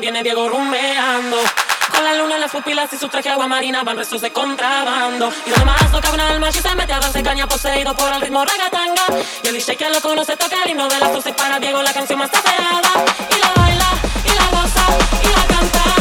Viene Diego rumeando. Con la luna en las pupilas y su traje agua marina van restos de contrabando. Y lo más toca una alma y se mete a darse caña poseído por el ritmo ragatanga. Y el DJ que lo conoce toca el himno de las 12 para Diego la canción más tapeada. Y la baila, y la goza, y la canta.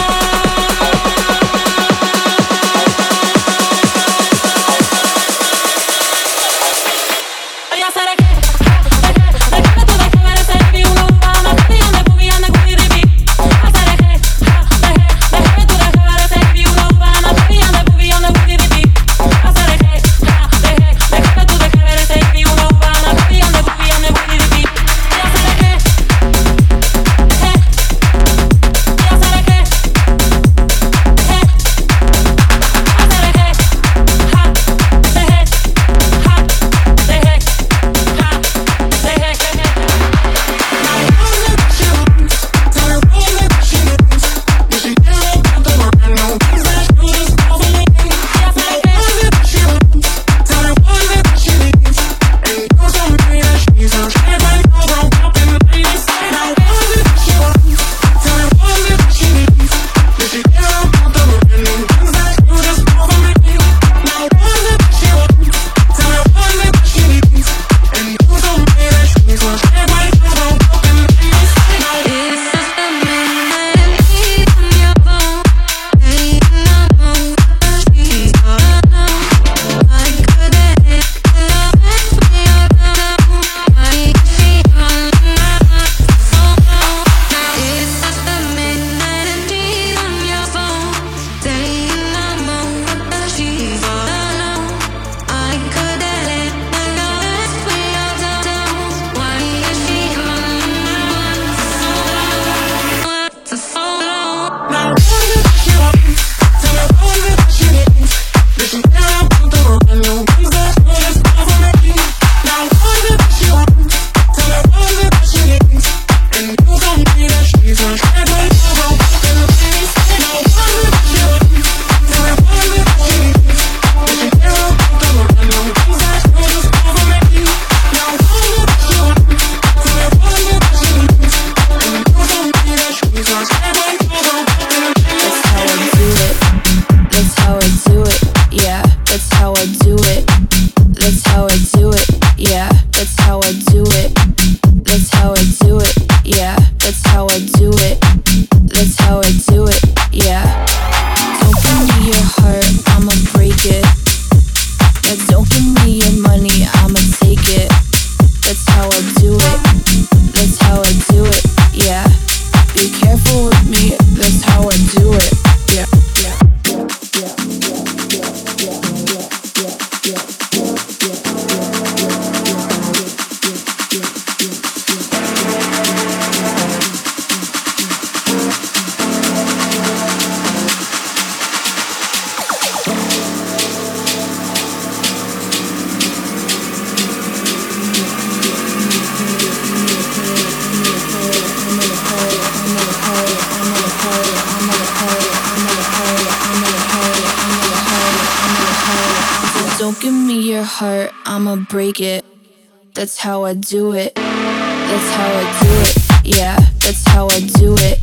That's how I do it. That's how I do it. Yeah, that's how I do it.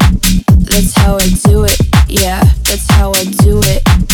That's how I do it. Yeah, that's how I do it.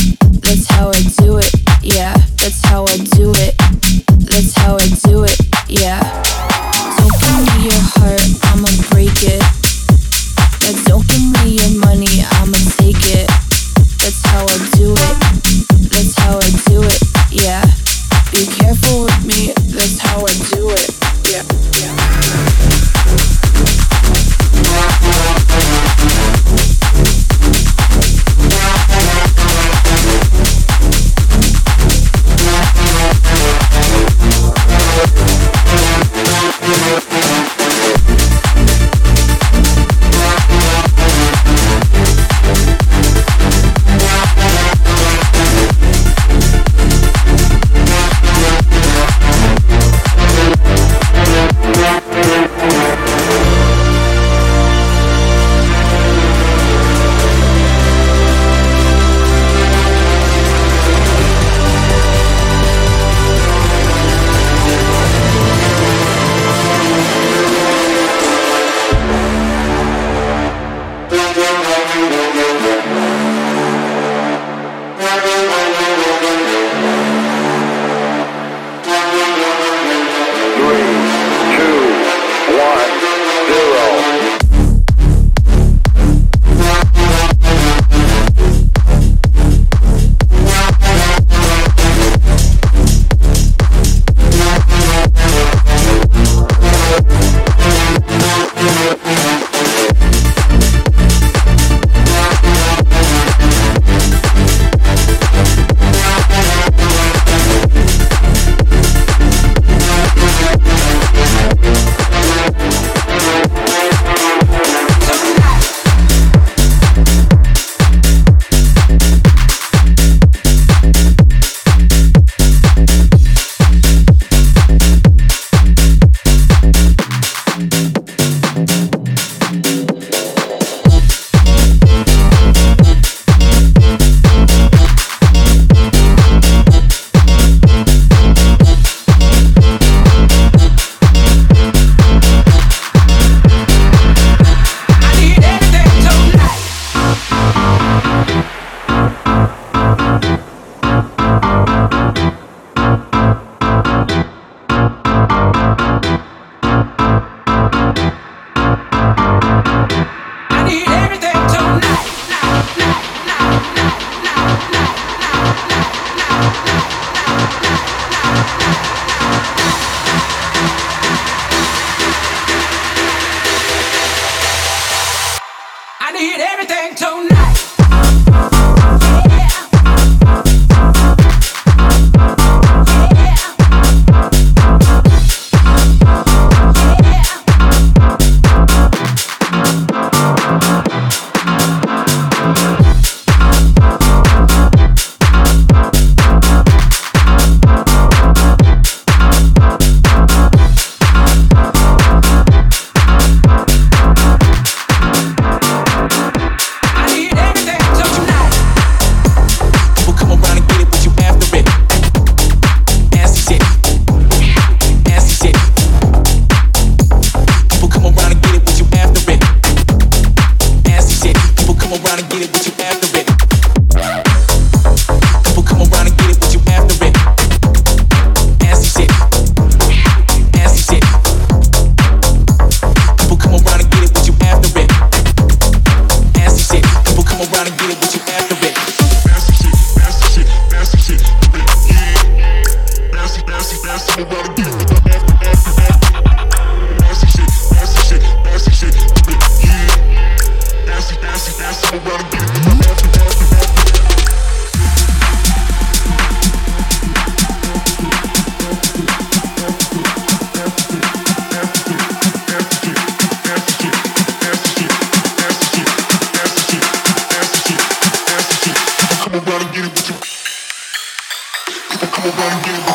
when you